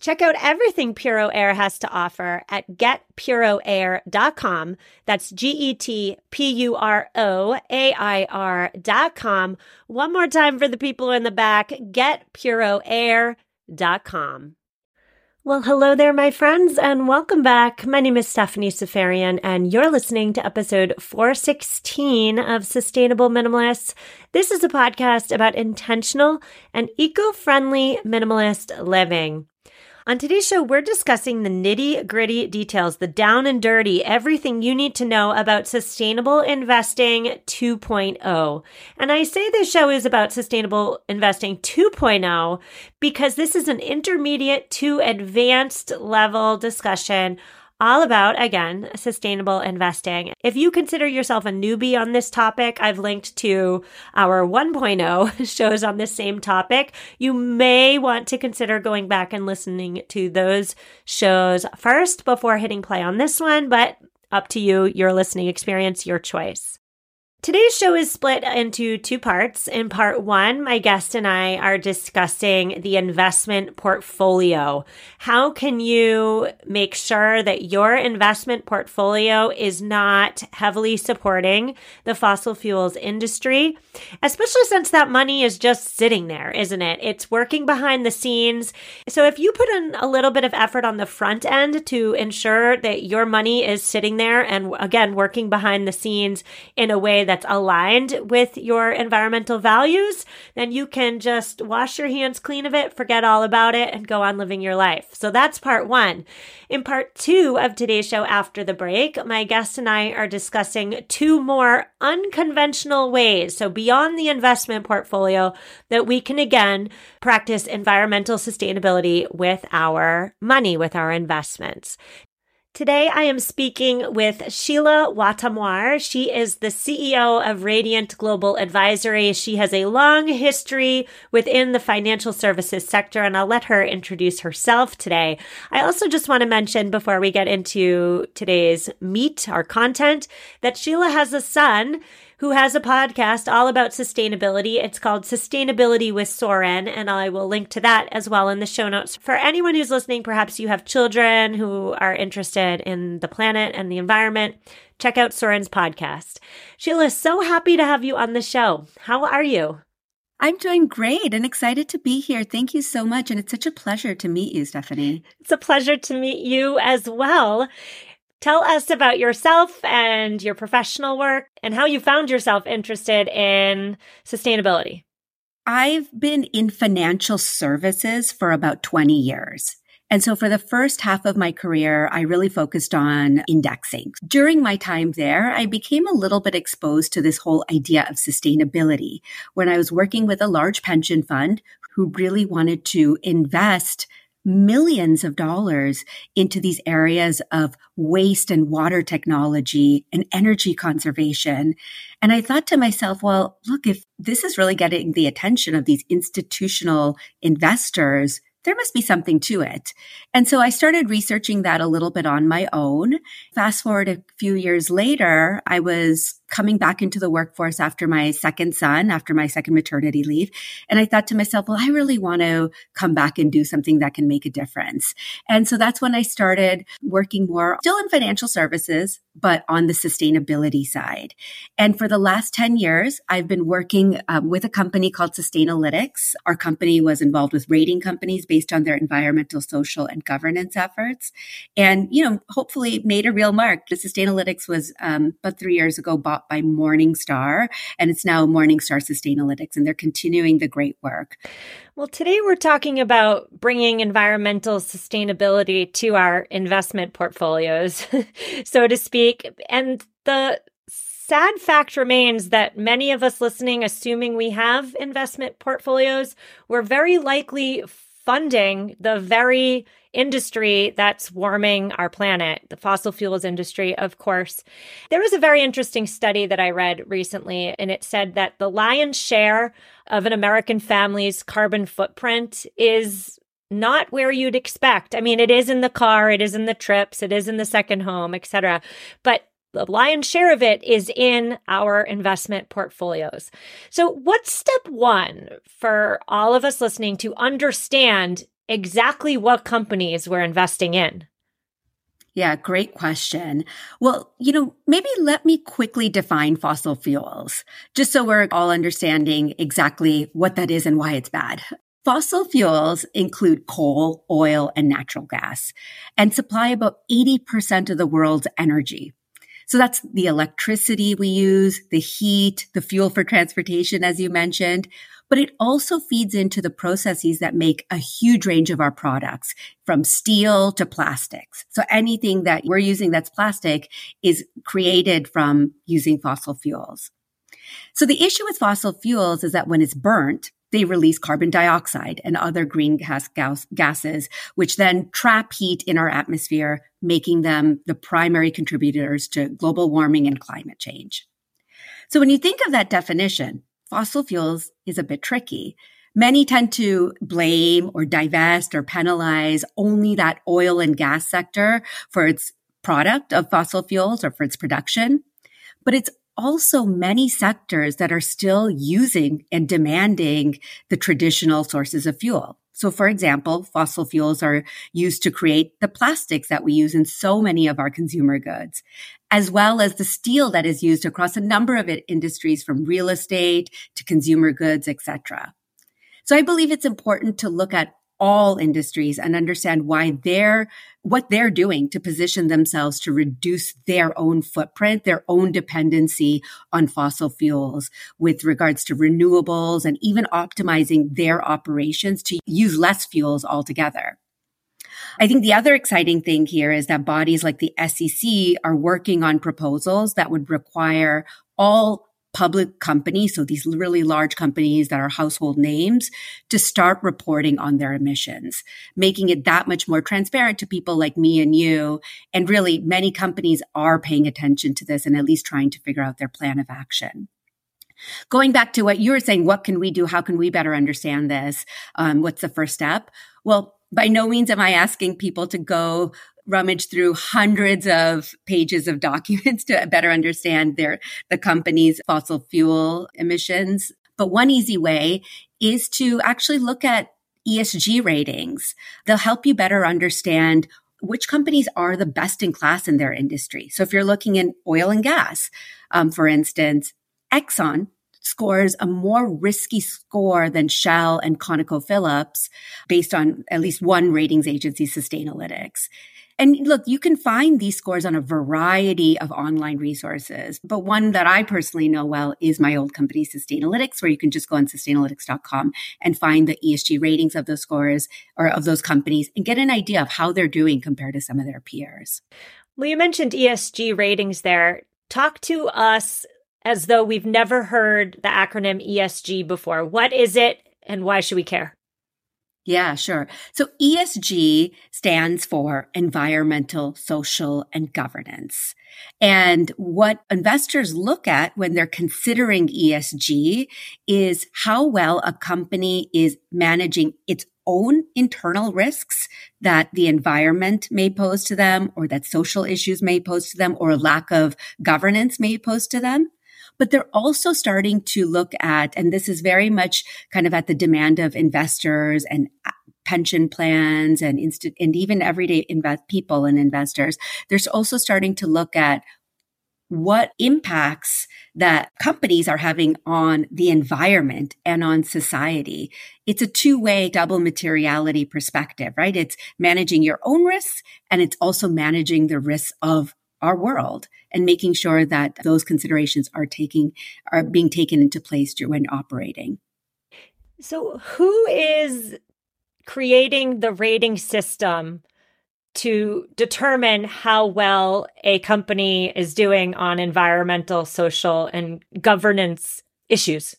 Check out everything Puro Air has to offer at getpuroair.com. That's G E T P U R O A I R.com. One more time for the people in the back getpuroair.com. Well, hello there, my friends, and welcome back. My name is Stephanie Seferian, and you're listening to episode 416 of Sustainable Minimalists. This is a podcast about intentional and eco friendly minimalist living. On today's show, we're discussing the nitty gritty details, the down and dirty, everything you need to know about sustainable investing 2.0. And I say this show is about sustainable investing 2.0 because this is an intermediate to advanced level discussion all about, again, sustainable investing. If you consider yourself a newbie on this topic, I've linked to our 1.0 shows on this same topic. You may want to consider going back and listening to those shows first before hitting play on this one, but up to you, your listening experience, your choice. Today's show is split into two parts. In part one, my guest and I are discussing the investment portfolio. How can you make sure that your investment portfolio is not heavily supporting the fossil fuels industry, especially since that money is just sitting there, isn't it? It's working behind the scenes. So if you put in a little bit of effort on the front end to ensure that your money is sitting there and again, working behind the scenes in a way that that's aligned with your environmental values, then you can just wash your hands clean of it, forget all about it, and go on living your life. So that's part one. In part two of today's show after the break, my guest and I are discussing two more unconventional ways. So beyond the investment portfolio that we can again practice environmental sustainability with our money, with our investments. Today, I am speaking with Shila Wattamwar. She is the CEO of Radiant Global Advisory. She has a long history within the financial services sector, and I'll let her introduce herself today. I also just want to mention before we get into today's meat, our content, that Shila has a son who has a podcast all about sustainability. It's called Sustainability with Soren, and I will link to that as well in the show notes. For anyone who's listening, perhaps you have children who are interested in the planet and the environment, check out Soren's podcast. Shila, so happy to have you on the show. How are you? I'm doing great and excited to be here. Thank you so much. And it's such a pleasure to meet you, Stephanie. It's a pleasure to meet you as well. Tell us about yourself and your professional work and how you found yourself interested in sustainability. I've been in financial services for about 20 years. And so for the first half of my career, I really focused on indexing. During my time there, I became a little bit exposed to this whole idea of sustainability when I was working with a large pension fund who really wanted to invest millions of dollars into these areas of waste and water technology and energy conservation. And I thought to myself, well, look, if this is really getting the attention of these institutional investors, there must be something to it. And so I started researching that a little bit on my own. Fast forward a few years later, I was coming back into the workforce after my second son, after my second maternity leave. And I thought to myself, well, I really want to come back and do something that can make a difference. And so that's when I started working more still in financial services, but on the sustainability side. And for the last 10 years, I've been working um, with a company called Sustainalytics. Our company was involved with rating companies based on their environmental, social, and governance efforts. And, you know, hopefully made a real mark. The Sustainalytics was um, about three years ago bought by Morningstar and it's now Morningstar Sustainalytics and they're continuing the great work. Well, today we're talking about bringing environmental sustainability to our investment portfolios, so to speak. And the sad fact remains that many of us listening, assuming we have investment portfolios, we're very likely funding the very industry that's warming our planet, the fossil fuels industry, of course. There was a very interesting study that I read recently, and it said that the lion's share of an American family's carbon footprint is not where you'd expect. I mean, it is in the car, it is in the trips, it is in the second home, etc. But the lion's share of it is in our investment portfolios. So, what's step one for all of us listening to understand exactly what companies we're investing in? Yeah, great question. Well, you know, maybe let me quickly define fossil fuels, just so we're all understanding exactly what that is and why it's bad. Fossil fuels include coal, oil, and natural gas and supply about 80% of the world's energy. So that's the electricity we use, the heat, the fuel for transportation, as you mentioned. But it also feeds into the processes that make a huge range of our products from steel to plastics. So anything that we're using that's plastic is created from using fossil fuels. So the issue with fossil fuels is that when it's burnt, they release carbon dioxide and other greenhouse gas- gases, which then trap heat in our atmosphere, making them the primary contributors to global warming and climate change. So when you think of that definition, fossil fuels is a bit tricky. Many tend to blame or divest or penalize only that oil and gas sector for its product of fossil fuels or for its production. But it's also many sectors that are still using and demanding the traditional sources of fuel. So, for example, fossil fuels are used to create the plastics that we use in so many of our consumer goods, as well as the steel that is used across a number of industries from real estate to consumer goods, etc. So I believe it's important to look at all industries and understand why they're what they're doing to position themselves to reduce their own footprint, their own dependency on fossil fuels with regards to renewables and even optimizing their operations to use less fuels altogether. I think the other exciting thing here is that bodies like the SEC are working on proposals that would require all public companies, so these really large companies that are household names, to start reporting on their emissions, making it that much more transparent to people like me and you. And really, many companies are paying attention to this and at least trying to figure out their plan of action. Going back to what you were saying, what can we do? How can we better understand this? Um, what's the first step? Well, by no means am I asking people to go rummage through hundreds of pages of documents to better understand their the company's fossil fuel emissions. But one easy way is to actually look at ESG ratings. They'll help you better understand which companies are the best in class in their industry. So if you're looking in oil and gas, um, for instance, Exxon scores a more risky score than Shell and ConocoPhillips based on at least one ratings agency, Sustainalytics. And look, you can find these scores on a variety of online resources, but one that I personally know well is my old company, Sustainalytics, where you can just go on sustainalytics.com and find the ESG ratings of those scores or of those companies and get an idea of how they're doing compared to some of their peers. Well, you mentioned ESG ratings there. Talk to us as though we've never heard the acronym ESG before. What is it and why should we care? Yeah, sure. So ESG stands for environmental, social, and governance. And what investors look at when they're considering ESG is how well a company is managing its own internal risks that the environment may pose to them or that social issues may pose to them or lack of governance may pose to them but they're also starting to look at, and this is very much kind of at the demand of investors and uh, pension plans and inst- and even everyday invest people and investors. They're also starting to look at what impacts that companies are having on the environment and on society. It's a two way double materiality perspective, right? It's managing your own risks and it's also managing the risks of our world and making sure that those considerations are taking are being taken into place when operating. So who is creating the rating system to determine how well a company is doing on environmental, social, and governance issues?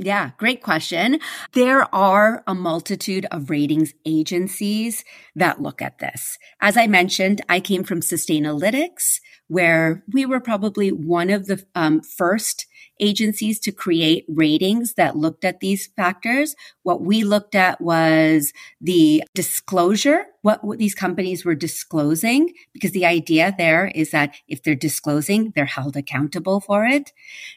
Yeah, great question. There are a multitude of ratings agencies that look at this. As I mentioned, I came from Sustainalytics, where we were probably one of the um, first agencies to create ratings that looked at these factors. What we looked at was the disclosure, what, these companies were disclosing, because the idea there is that if they're disclosing, they're held accountable for it.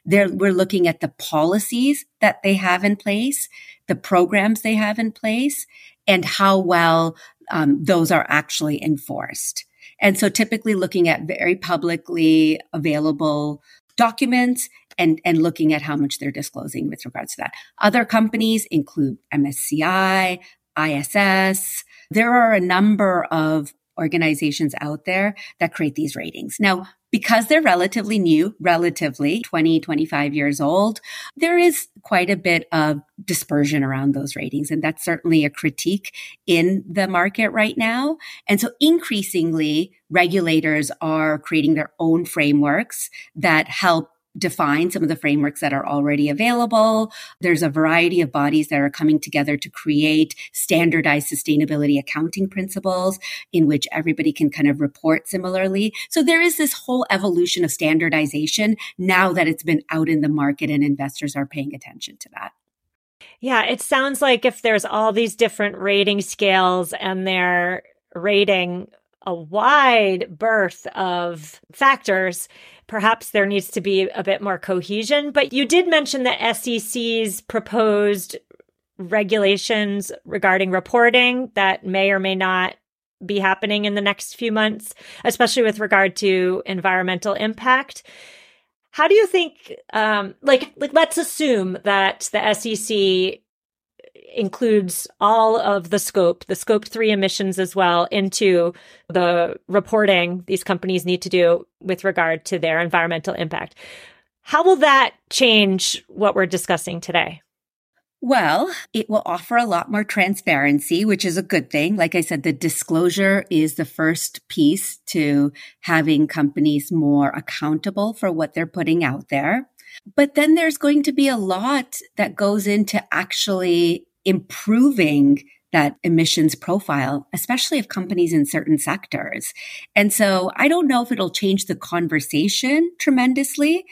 They're, we're looking at the policies that they have in place, the programs they have in place, and how well um, those are actually enforced. And so typically looking at very publicly available documents and, and looking at how much they're disclosing with regards to that. Other companies include MSCI, ISS. There are a number of organizations out there that create these ratings. Now, because they're relatively new, relatively 20, 25 years old, there is quite a bit of dispersion around those ratings. And that's certainly a critique in the market right now. And so increasingly, regulators are creating their own frameworks that help define some of the frameworks that are already available. There's a variety of bodies that are coming together to create standardized sustainability accounting principles in which everybody can kind of report similarly. So there is this whole evolution of standardization now that it's been out in the market and investors are paying attention to that. Yeah, it sounds like if there's all these different rating scales and they're rating a wide berth of factors, perhaps there needs to be a bit more cohesion. But you did mention the SEC's proposed regulations regarding reporting that may or may not be happening in the next few months, especially with regard to environmental impact. How do you think, um, like, like, let's assume that the SEC includes all of the scope, the scope three emissions as well, into the reporting these companies need to do with regard to their environmental impact. How will that change what we're discussing today? Well, it will offer a lot more transparency, which is a good thing. Like I said, the disclosure is the first piece to having companies more accountable for what they're putting out there. But then there's going to be a lot that goes into actually improving that emissions profile, especially of companies in certain sectors. And so I don't know if it'll change the conversation tremendously.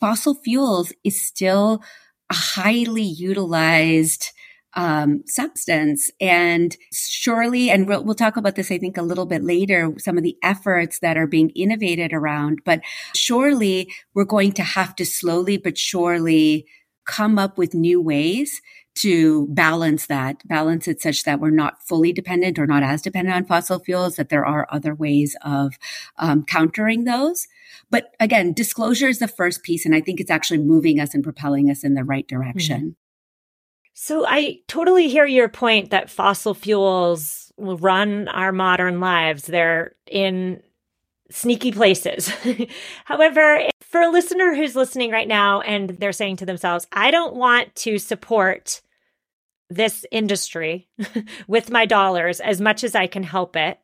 Fossil fuels is still a highly utilized um, substance. And surely, and we'll, we'll talk about this, I think, a little bit later, some of the efforts that are being innovated around, but surely we're going to have to slowly but surely come up with new ways to balance that, balance it such that we're not fully dependent or not as dependent on fossil fuels, that there are other ways of um, countering those. But again, disclosure is the first piece. And I think it's actually moving us and propelling us in the right direction. Mm-hmm. So I totally hear your point that fossil fuels run our modern lives. They're in sneaky places. However, for a listener who's listening right now and they're saying to themselves, I don't want to support this industry with my dollars as much as I can help it.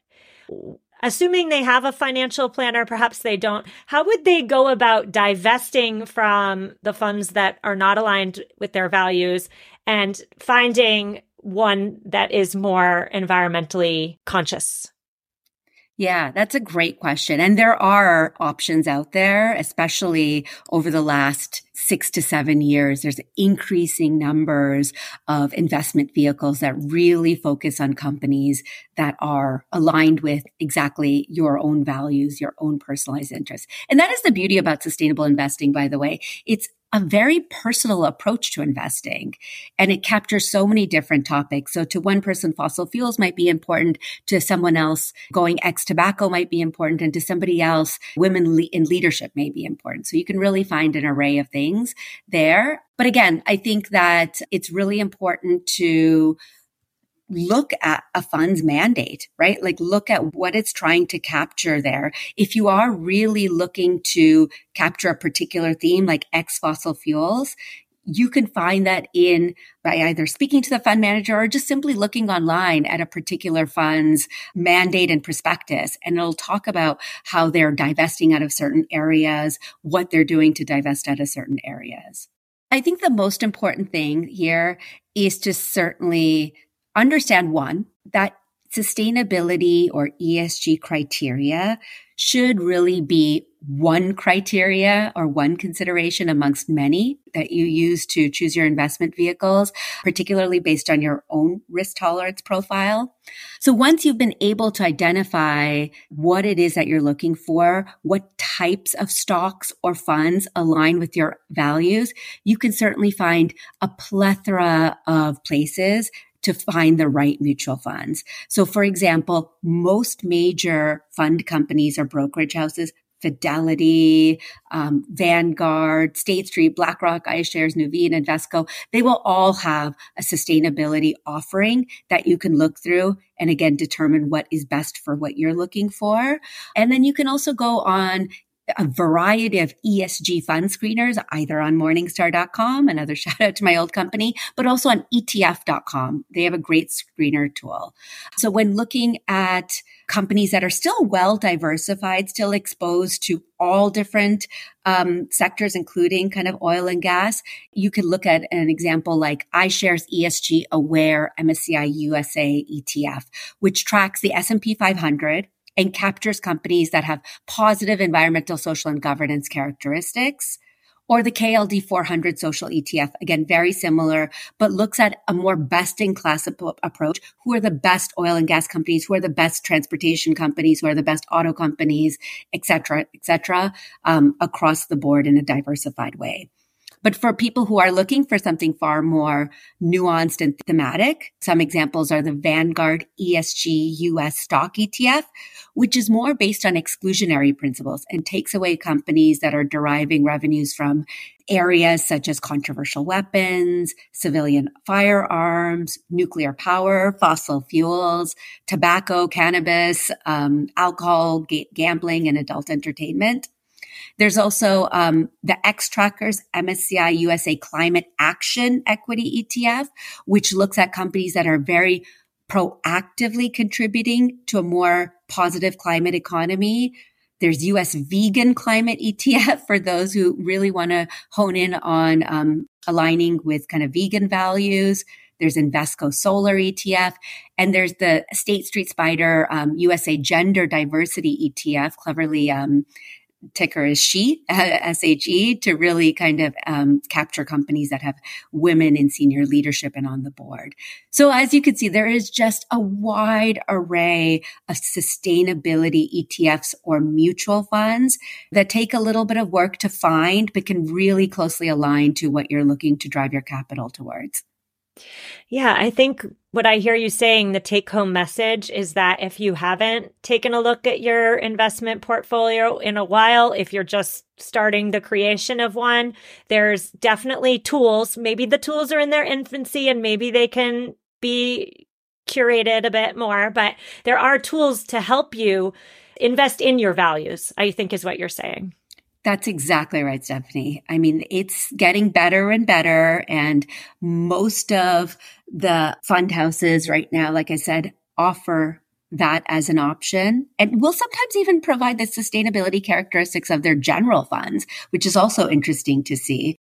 Assuming they have a financial planner, perhaps they don't. How would they go about divesting from the funds that are not aligned with their values and finding one that is more environmentally conscious? Yeah, that's a great question. And there are options out there, especially over the last six to seven years. There's increasing numbers of investment vehicles that really focus on companies that are aligned with exactly your own values, your own personalized interests. And that is the beauty about sustainable investing, by the way. It's a very personal approach to investing and it captures so many different topics. So to one person, fossil fuels might be important. To someone else, going ex tobacco might be important. And to somebody else, women in leadership may be important. So you can really find an array of things there. But again, I think that it's really important to look at a fund's mandate, right? Like look at what it's trying to capture there. If you are really looking to capture a particular theme like X fossil fuels, you can find that in by either speaking to the fund manager or just simply looking online at a particular fund's mandate and prospectus. And it'll talk about how they're divesting out of certain areas, what they're doing to divest out of certain areas. I think the most important thing here is to certainly understand one, that sustainability or ESG criteria should really be one criteria or one consideration amongst many that you use to choose your investment vehicles, particularly based on your own risk tolerance profile. So once you've been able to identify what it is that you're looking for, what types of stocks or funds align with your values, you can certainly find a plethora of places to find the right mutual funds. So, for example, most major fund companies or brokerage houses Fidelity, um, Vanguard, State Street, BlackRock, iShares, Nuveen, Invesco, they will all have a sustainability offering that you can look through and again determine what is best for what you're looking for. And then you can also go on a variety of ESG fund screeners, either on morningstar.com, another shout out to my old company, but also on ETF.com. They have a great screener tool. So when looking at companies that are still well diversified, still exposed to all different um, sectors, including kind of oil and gas, you could look at an example like iShares ESG Aware MSCI USA ETF, which tracks the S&P 500 and captures companies that have positive environmental, social, and governance characteristics. Or the KLD 400 social ETF, again, very similar, but looks at a more best in class approach. Who are the best oil and gas companies? Who are the best transportation companies? Who are the best auto companies, et cetera, et cetera, um, across the board in a diversified way. But for people who are looking for something far more nuanced and thematic, some examples are the Vanguard ESG US stock ETF, which is more based on exclusionary principles and takes away companies that are deriving revenues from areas such as controversial weapons, civilian firearms, nuclear power, fossil fuels, tobacco, cannabis, um, alcohol, ga- gambling, and adult entertainment. There's also um, the Xtrackers MSCI USA Climate Action Equity ETF, which looks at companies that are very proactively contributing to a more positive climate economy. There's US Vegan Climate ETF for those who really want to hone in on um, aligning with kind of vegan values. There's Invesco Solar ETF, and there's the State Street SPDR um, USA Gender Diversity ETF, cleverly um, ticker is she she to really kind of um, capture companies that have women in senior leadership and on the board. So as you can see there is just a wide array of sustainability etfs or mutual funds that take a little bit of work to find but can really closely align to what you're looking to drive your capital towards. Yeah, I think what I hear you saying, the take home message is that if you haven't taken a look at your investment portfolio in a while, if you're just starting the creation of one, there's definitely tools. Maybe the tools are in their infancy and maybe they can be curated a bit more, but there are tools to help you invest in your values, I think is what you're saying. That's exactly right, Stephanie. I mean, it's getting better and better. And most of the fund houses right now, like I said, offer that as an option and will sometimes even provide the sustainability characteristics of their general funds, which is also interesting to see.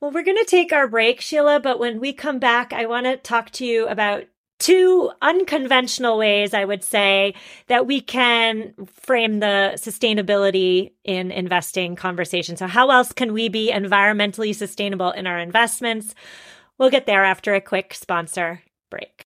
Well, we're going to take our break, Shila, but when we come back, I want to talk to you about two unconventional ways, I would say, that we can frame the sustainability in investing conversation. So, how else can we be environmentally sustainable in our investments? We'll get there after a quick sponsor break.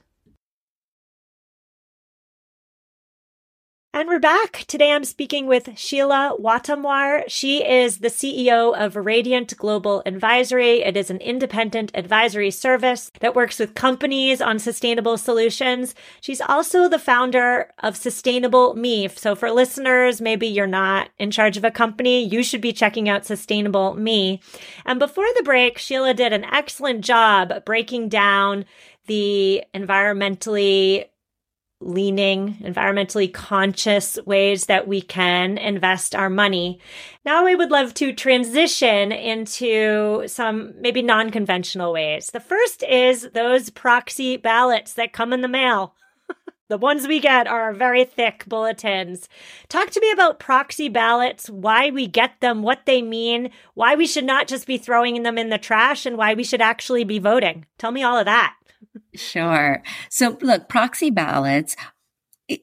And we're back. Today I'm speaking with Shila Wattamwar. She is the CEO of Radiant Global Advisory. It is an independent advisory service that works with companies on sustainable solutions. She's also the founder of Sustainable Me. So for listeners, maybe you're not in charge of a company, you should be checking out Sustainable Me. And before the break, Shila did an excellent job breaking down the environmentally leaning, environmentally conscious ways that we can invest our money. Now we would love to transition into some maybe non conventional ways. The first is those proxy ballots that come in the mail. The ones we get are very thick bulletins. Talk to me about proxy ballots, why we get them, what they mean, why we should not just be throwing them in the trash, and why we should actually be voting. Tell me all of that. Sure. So look, proxy ballots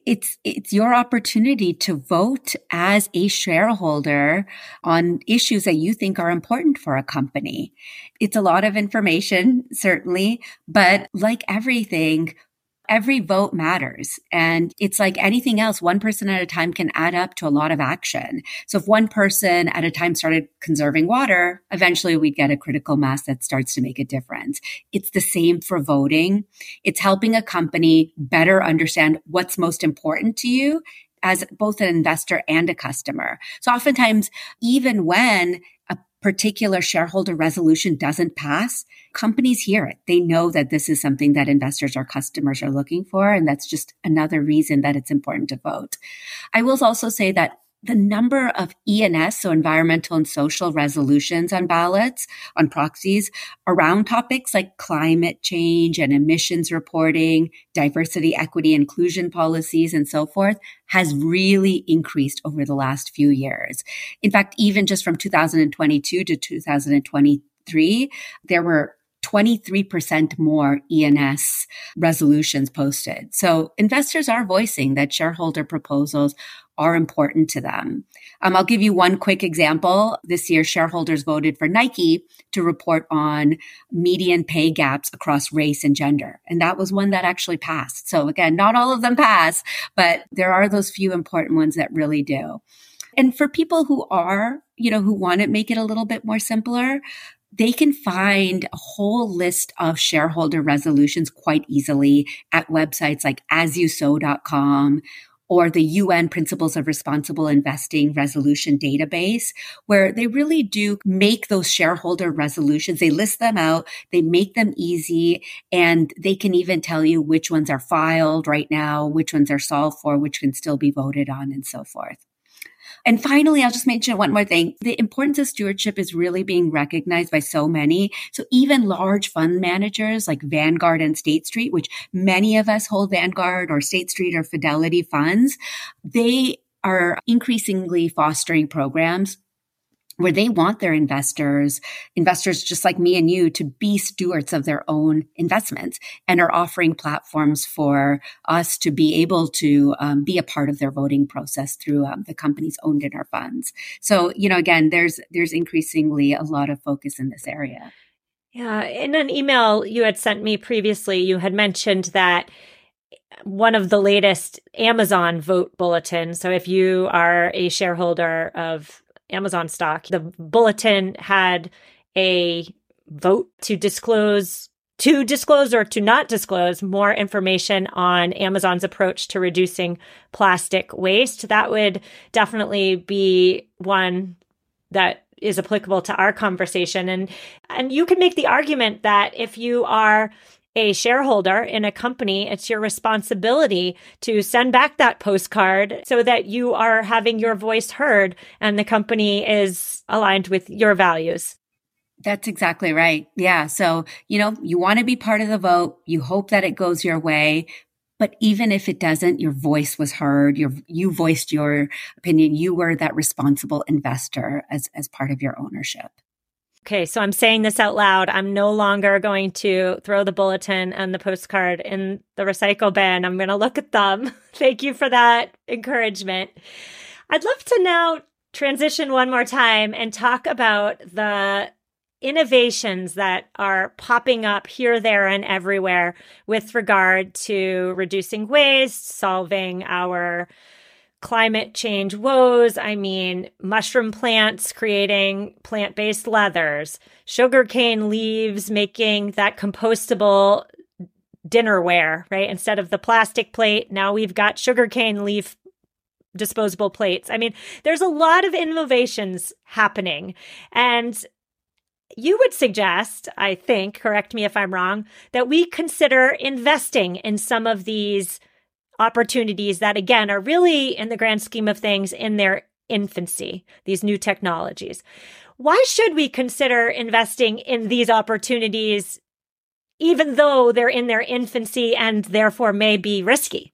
it's it's your opportunity to vote as a shareholder on issues that you think are important for a company. It's a lot of information certainly, but like everything, every vote matters. And it's like anything else, one person at a time can add up to a lot of action. So if one person at a time started conserving water, eventually we'd get a critical mass that starts to make a difference. It's the same for voting. It's helping a company better understand what's most important to you as both an investor and a customer. So oftentimes, even when particular shareholder resolution doesn't pass, companies hear it. They know that this is something that investors or customers are looking for. And that's just another reason that it's important to vote. I will also say that the number of E&S, so environmental and social resolutions on ballots, on proxies around topics like climate change and emissions reporting, diversity, equity, inclusion policies, and so forth has really increased over the last few years. In fact, even just from 2022 to 2023, there were 23% more E&S resolutions posted. So investors are voicing that shareholder proposals are important to them. Um, I'll give you one quick example. This year, shareholders voted for Nike to report on median pay gaps across race and gender. And that was one that actually passed. So again, not all of them pass, but there are those few important ones that really do. And for people who are, you know, who want to make it a little bit more simpler, they can find a whole list of shareholder resolutions quite easily at websites like asyousow.com or the UN Principles of Responsible Investing Resolution Database, where they really do make those shareholder resolutions. They list them out, they make them easy, and they can even tell you which ones are filed right now, which ones are solved for, which can still be voted on, and so forth. And finally, I'll just mention one more thing. The importance of stewardship is really being recognized by so many. So even large fund managers like Vanguard and State Street, which many of us hold Vanguard or State Street or Fidelity funds, they are increasingly fostering programs where they want their investors, investors just like me and you, to be stewards of their own investments and are offering platforms for us to be able to um, be a part of their voting process through um, the companies owned in our funds. So, you know, again, there's there's increasingly a lot of focus in this area. Yeah, in an email you had sent me previously, you had mentioned that one of the latest Amazon vote bulletins. So if you are a shareholder of Amazon stock, the bulletin had a vote to disclose to disclose or to not disclose more information on Amazon's approach to reducing plastic waste. That would definitely be one that is applicable to our conversation and and you can make the argument that if you are a shareholder in a company, it's your responsibility to send back that postcard so that you are having your voice heard and the company is aligned with your values. That's exactly right. Yeah. So, you know, you want to be part of the vote. You hope that it goes your way. But even if it doesn't, your voice was heard. Your, you voiced your opinion. You were that responsible investor as, as part of your ownership. Okay, so I'm saying this out loud. I'm no longer going to throw the bulletin and the postcard in the recycle bin. I'm going to look at them. Thank you for that encouragement. I'd love to now transition one more time and talk about the innovations that are popping up here, there, and everywhere with regard to reducing waste, solving our climate change woes. I mean, mushroom plants creating plant based leathers, sugarcane leaves making that compostable dinnerware, right? Instead of the plastic plate, now we've got sugarcane leaf disposable plates. I mean, there's a lot of innovations happening. And you would suggest, I think, correct me if I'm wrong, that we consider investing in some of these opportunities that, again, are really, in the grand scheme of things, in their infancy, these new technologies. Why should we consider investing in these opportunities, even though they're in their infancy and therefore may be risky?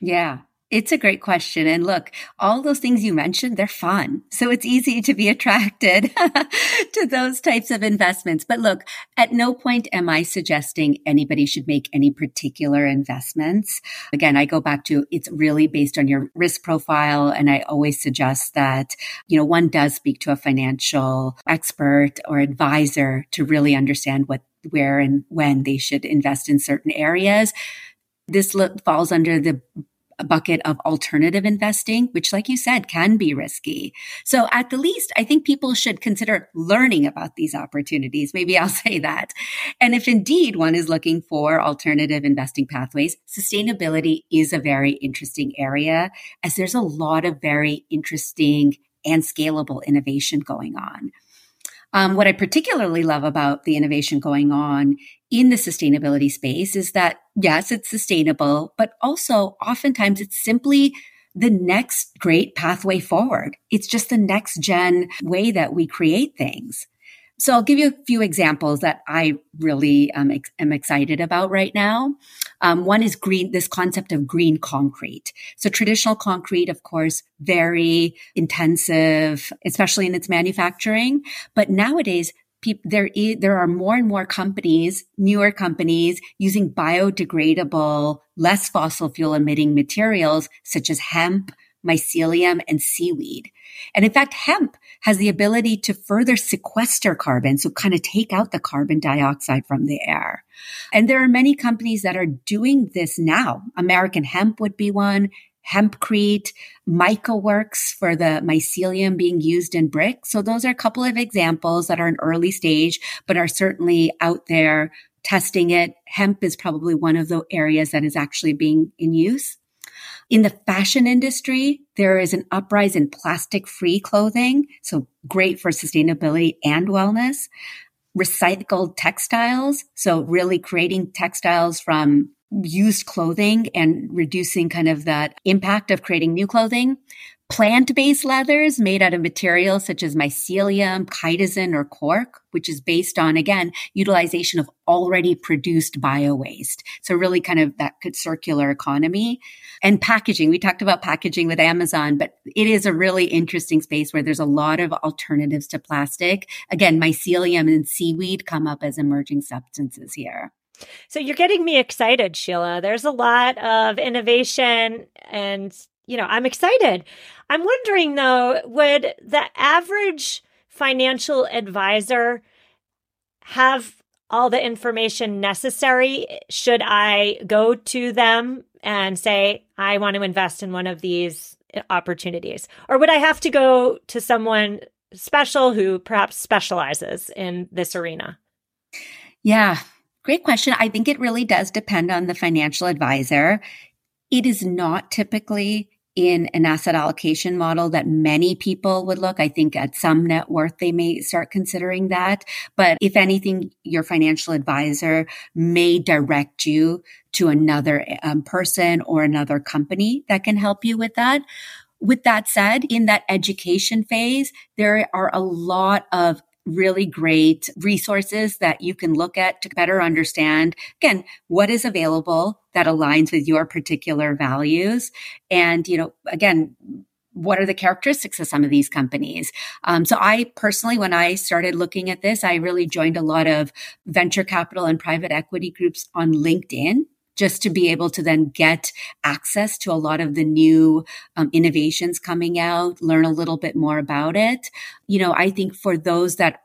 Yeah. It's a great question. And look, all those things you mentioned, they're fun. So it's easy to be attracted to those types of investments. But look, at no point am I suggesting anybody should make any particular investments. Again, I go back to it's really based on your risk profile. And I always suggest that, you know, one does speak to a financial expert or advisor to really understand what, where and when they should invest in certain areas. This falls under the bucket of alternative investing, which, like you said, can be risky. So at the least, I think people should consider learning about these opportunities. Maybe I'll say that. And if indeed one is looking for alternative investing pathways, sustainability is a very interesting area as there's a lot of very interesting and scalable innovation going on. Um, what I particularly love about the innovation going on in the sustainability space is that yes, it's sustainable, but also oftentimes it's simply the next great pathway forward. It's just the next gen way that we create things. So I'll give you a few examples that I really um, ex- am excited about right now. Um, one is green, this concept of green concrete. So traditional concrete, of course, very intensive, especially in its manufacturing. But nowadays, there is, there are more and more companies, newer companies using biodegradable, less fossil fuel emitting materials such as hemp, mycelium, and seaweed. And in fact, hemp has the ability to further sequester carbon, so kind of take out the carbon dioxide from the air. And there are many companies that are doing this now. American Hemp would be one. Hempcrete, MycoWorks for the mycelium being used in bricks. So those are a couple of examples that are in early stage, but are certainly out there testing it. Hemp is probably one of the areas that is actually being in use. In the fashion industry, there is an uprise in plastic free clothing. So great for sustainability and wellness. Recycled textiles. So really creating textiles from used clothing and reducing kind of that impact of creating new clothing. plant based leathers made out of materials such as mycelium, chitosan, or cork, which is based on, again, utilization of already produced bio waste. So, really kind of that could circular economy and packaging. We talked about packaging with Amazon, but it is a really interesting space where there's a lot of alternatives to plastic. Again, mycelium and seaweed come up as emerging substances here. So you're getting me excited, Shila. There's a lot of innovation and you know, I'm excited. I'm wondering though, would the average financial advisor have all the information necessary? Should I go to them and say, I want to invest in one of these eh, opportunities? Or would I have to go to someone special who perhaps specializes in this arena? Yeah, great question. I think it really does depend on the financial advisor. It is not typically in an asset allocation model that many people would look. I think at some net worth, they may start considering that. But if anything, your financial advisor may direct you to another um, person or another company that can help you with that. With that said, in that education phase, there are a lot of really great resources that you can look at to better understand, again, what is available that aligns with your particular values. And, you know, again, what are the characteristics of some of these companies? Um, so I personally, when I started looking at this, I really joined a lot of venture capital and private equity groups on LinkedIn just to be able to then get access to a lot of the new um, innovations coming out, learn a little bit more about it. You know, I think for those that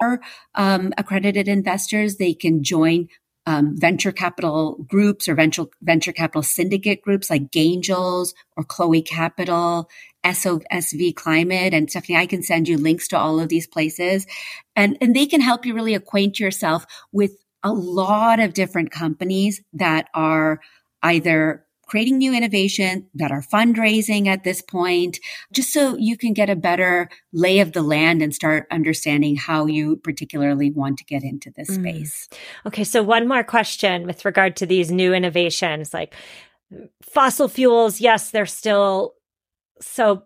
are um, accredited investors, they can join um, venture capital groups or venture venture capital syndicate groups like Gaingels or Chloe Capital, SOSV Climate, and Stephanie. I can send you links to all of these places, and and they can help you really acquaint yourself with a lot of different companies that are either creating new innovation that are fundraising at this point, just so you can get a better lay of the land and start understanding how you particularly want to get into this mm. space. Okay. So one more question with regard to these new innovations, like fossil fuels. Yes, they're still so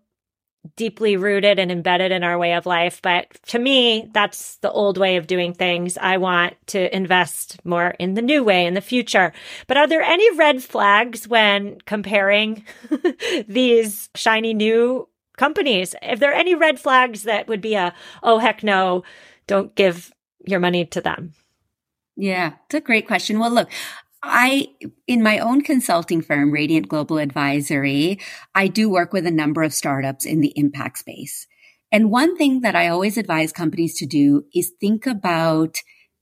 deeply rooted and embedded in our way of life. But to me, that's the old way of doing things. I want to invest more in the new way in the future. But are there any red flags when comparing these shiny new companies? If there are any red flags that would be a, oh, heck no, don't give your money to them? Yeah, it's a great question. Well, look, I, in my own consulting firm, Radiant Global Advisory, I do work with a number of startups in the impact space. And one thing that I always advise companies to do is think about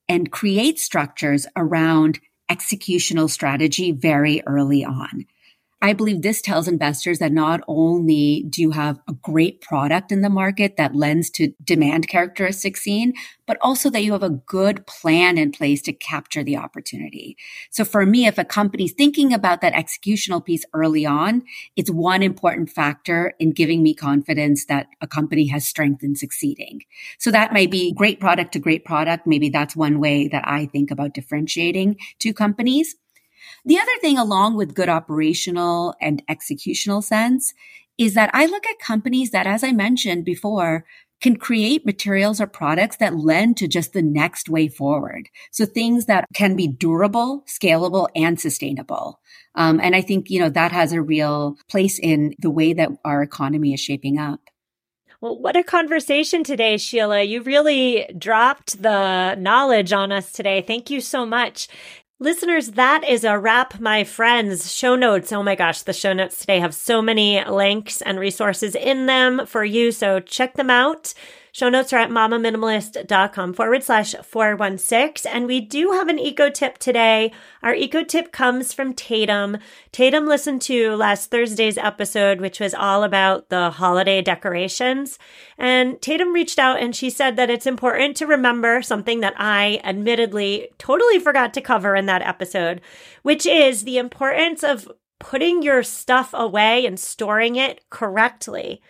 and create structures around executional strategy very early on. I believe this tells investors that not only do you have a great product in the market that lends to demand characteristics seen, but also that you have a good plan in place to capture the opportunity. So for me, if a company's thinking about that executional piece early on, it's one important factor in giving me confidence that a company has strength in succeeding. So that may be great product to great product. Maybe that's one way that I think about differentiating two companies. The other thing, along with good operational and executional sense, is that I look at companies that, as I mentioned before, can create materials or products that lend to just the next way forward. So things that can be durable, scalable, and sustainable. Um, and I think, you know, that has a real place in the way that our economy is shaping up. Well, what a conversation today, Shila. You really dropped the knowledge on us today. Thank you so much. Listeners, that is a wrap, my friends. Show notes. Oh my gosh, the show notes today have so many links and resources in them for you. So check them out. Show notes are at mamaminimalist.com forward slash 416. And we do have an eco tip today. Our eco tip comes from Tatum. Tatum listened to last Thursday's episode, which was all about the holiday decorations. And Tatum reached out and she said that it's important to remember something that I admittedly totally forgot to cover in that episode, which is the importance of putting your stuff away and storing it correctly.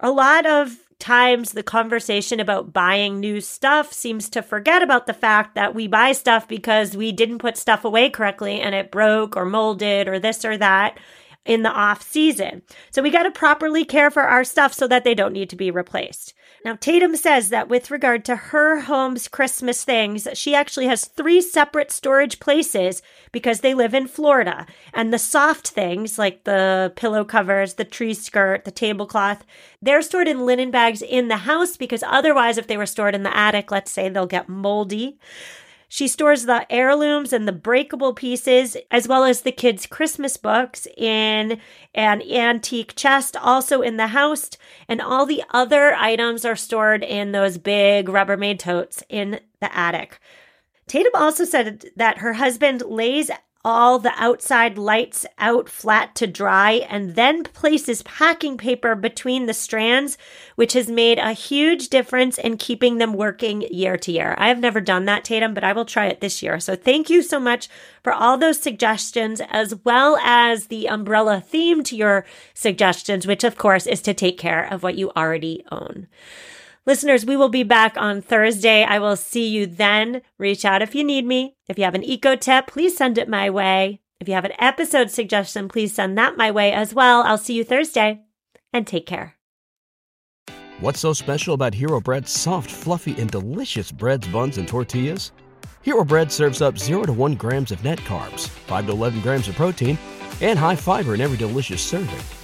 A lot of times the conversation about buying new stuff seems to forget about the fact that we buy stuff because we didn't put stuff away correctly and it broke or molded or this or that. in the off season. So we got to properly care for our stuff so that they don't need to be replaced. Now, Tatum says that with regard to her home's Christmas things, she actually has three separate storage places because they live in Florida. And the soft things, like the pillow covers, the tree skirt, the tablecloth, they're stored in linen bags in the house because otherwise, if they were stored in the attic, let's say they'll get moldy. She stores the heirlooms and the breakable pieces, as well as the kids' Christmas books, in an antique chest, also in the house. And all the other items are stored in those big Rubbermaid totes in the attic. Tatum also said that her husband lays all the outside lights out flat to dry and then places packing paper between the strands, which has made a huge difference in keeping them working year to year. I have never done that, Tatum, but I will try it this year. So thank you so much for all those suggestions, as well as the umbrella theme to your suggestions, which of course is to take care of what you already own. Listeners, we will be back on Thursday. I will see you then. Reach out if you need me. If you have an eco tip, please send it my way. If you have an episode suggestion, please send that my way as well. I'll see you Thursday and take care. What's so special about Hero Bread's soft, fluffy, and delicious breads, buns, and tortillas? Hero Bread serves up 0 to 1 grams of net carbs, 5 to 11 grams of protein, and high fiber in every delicious serving.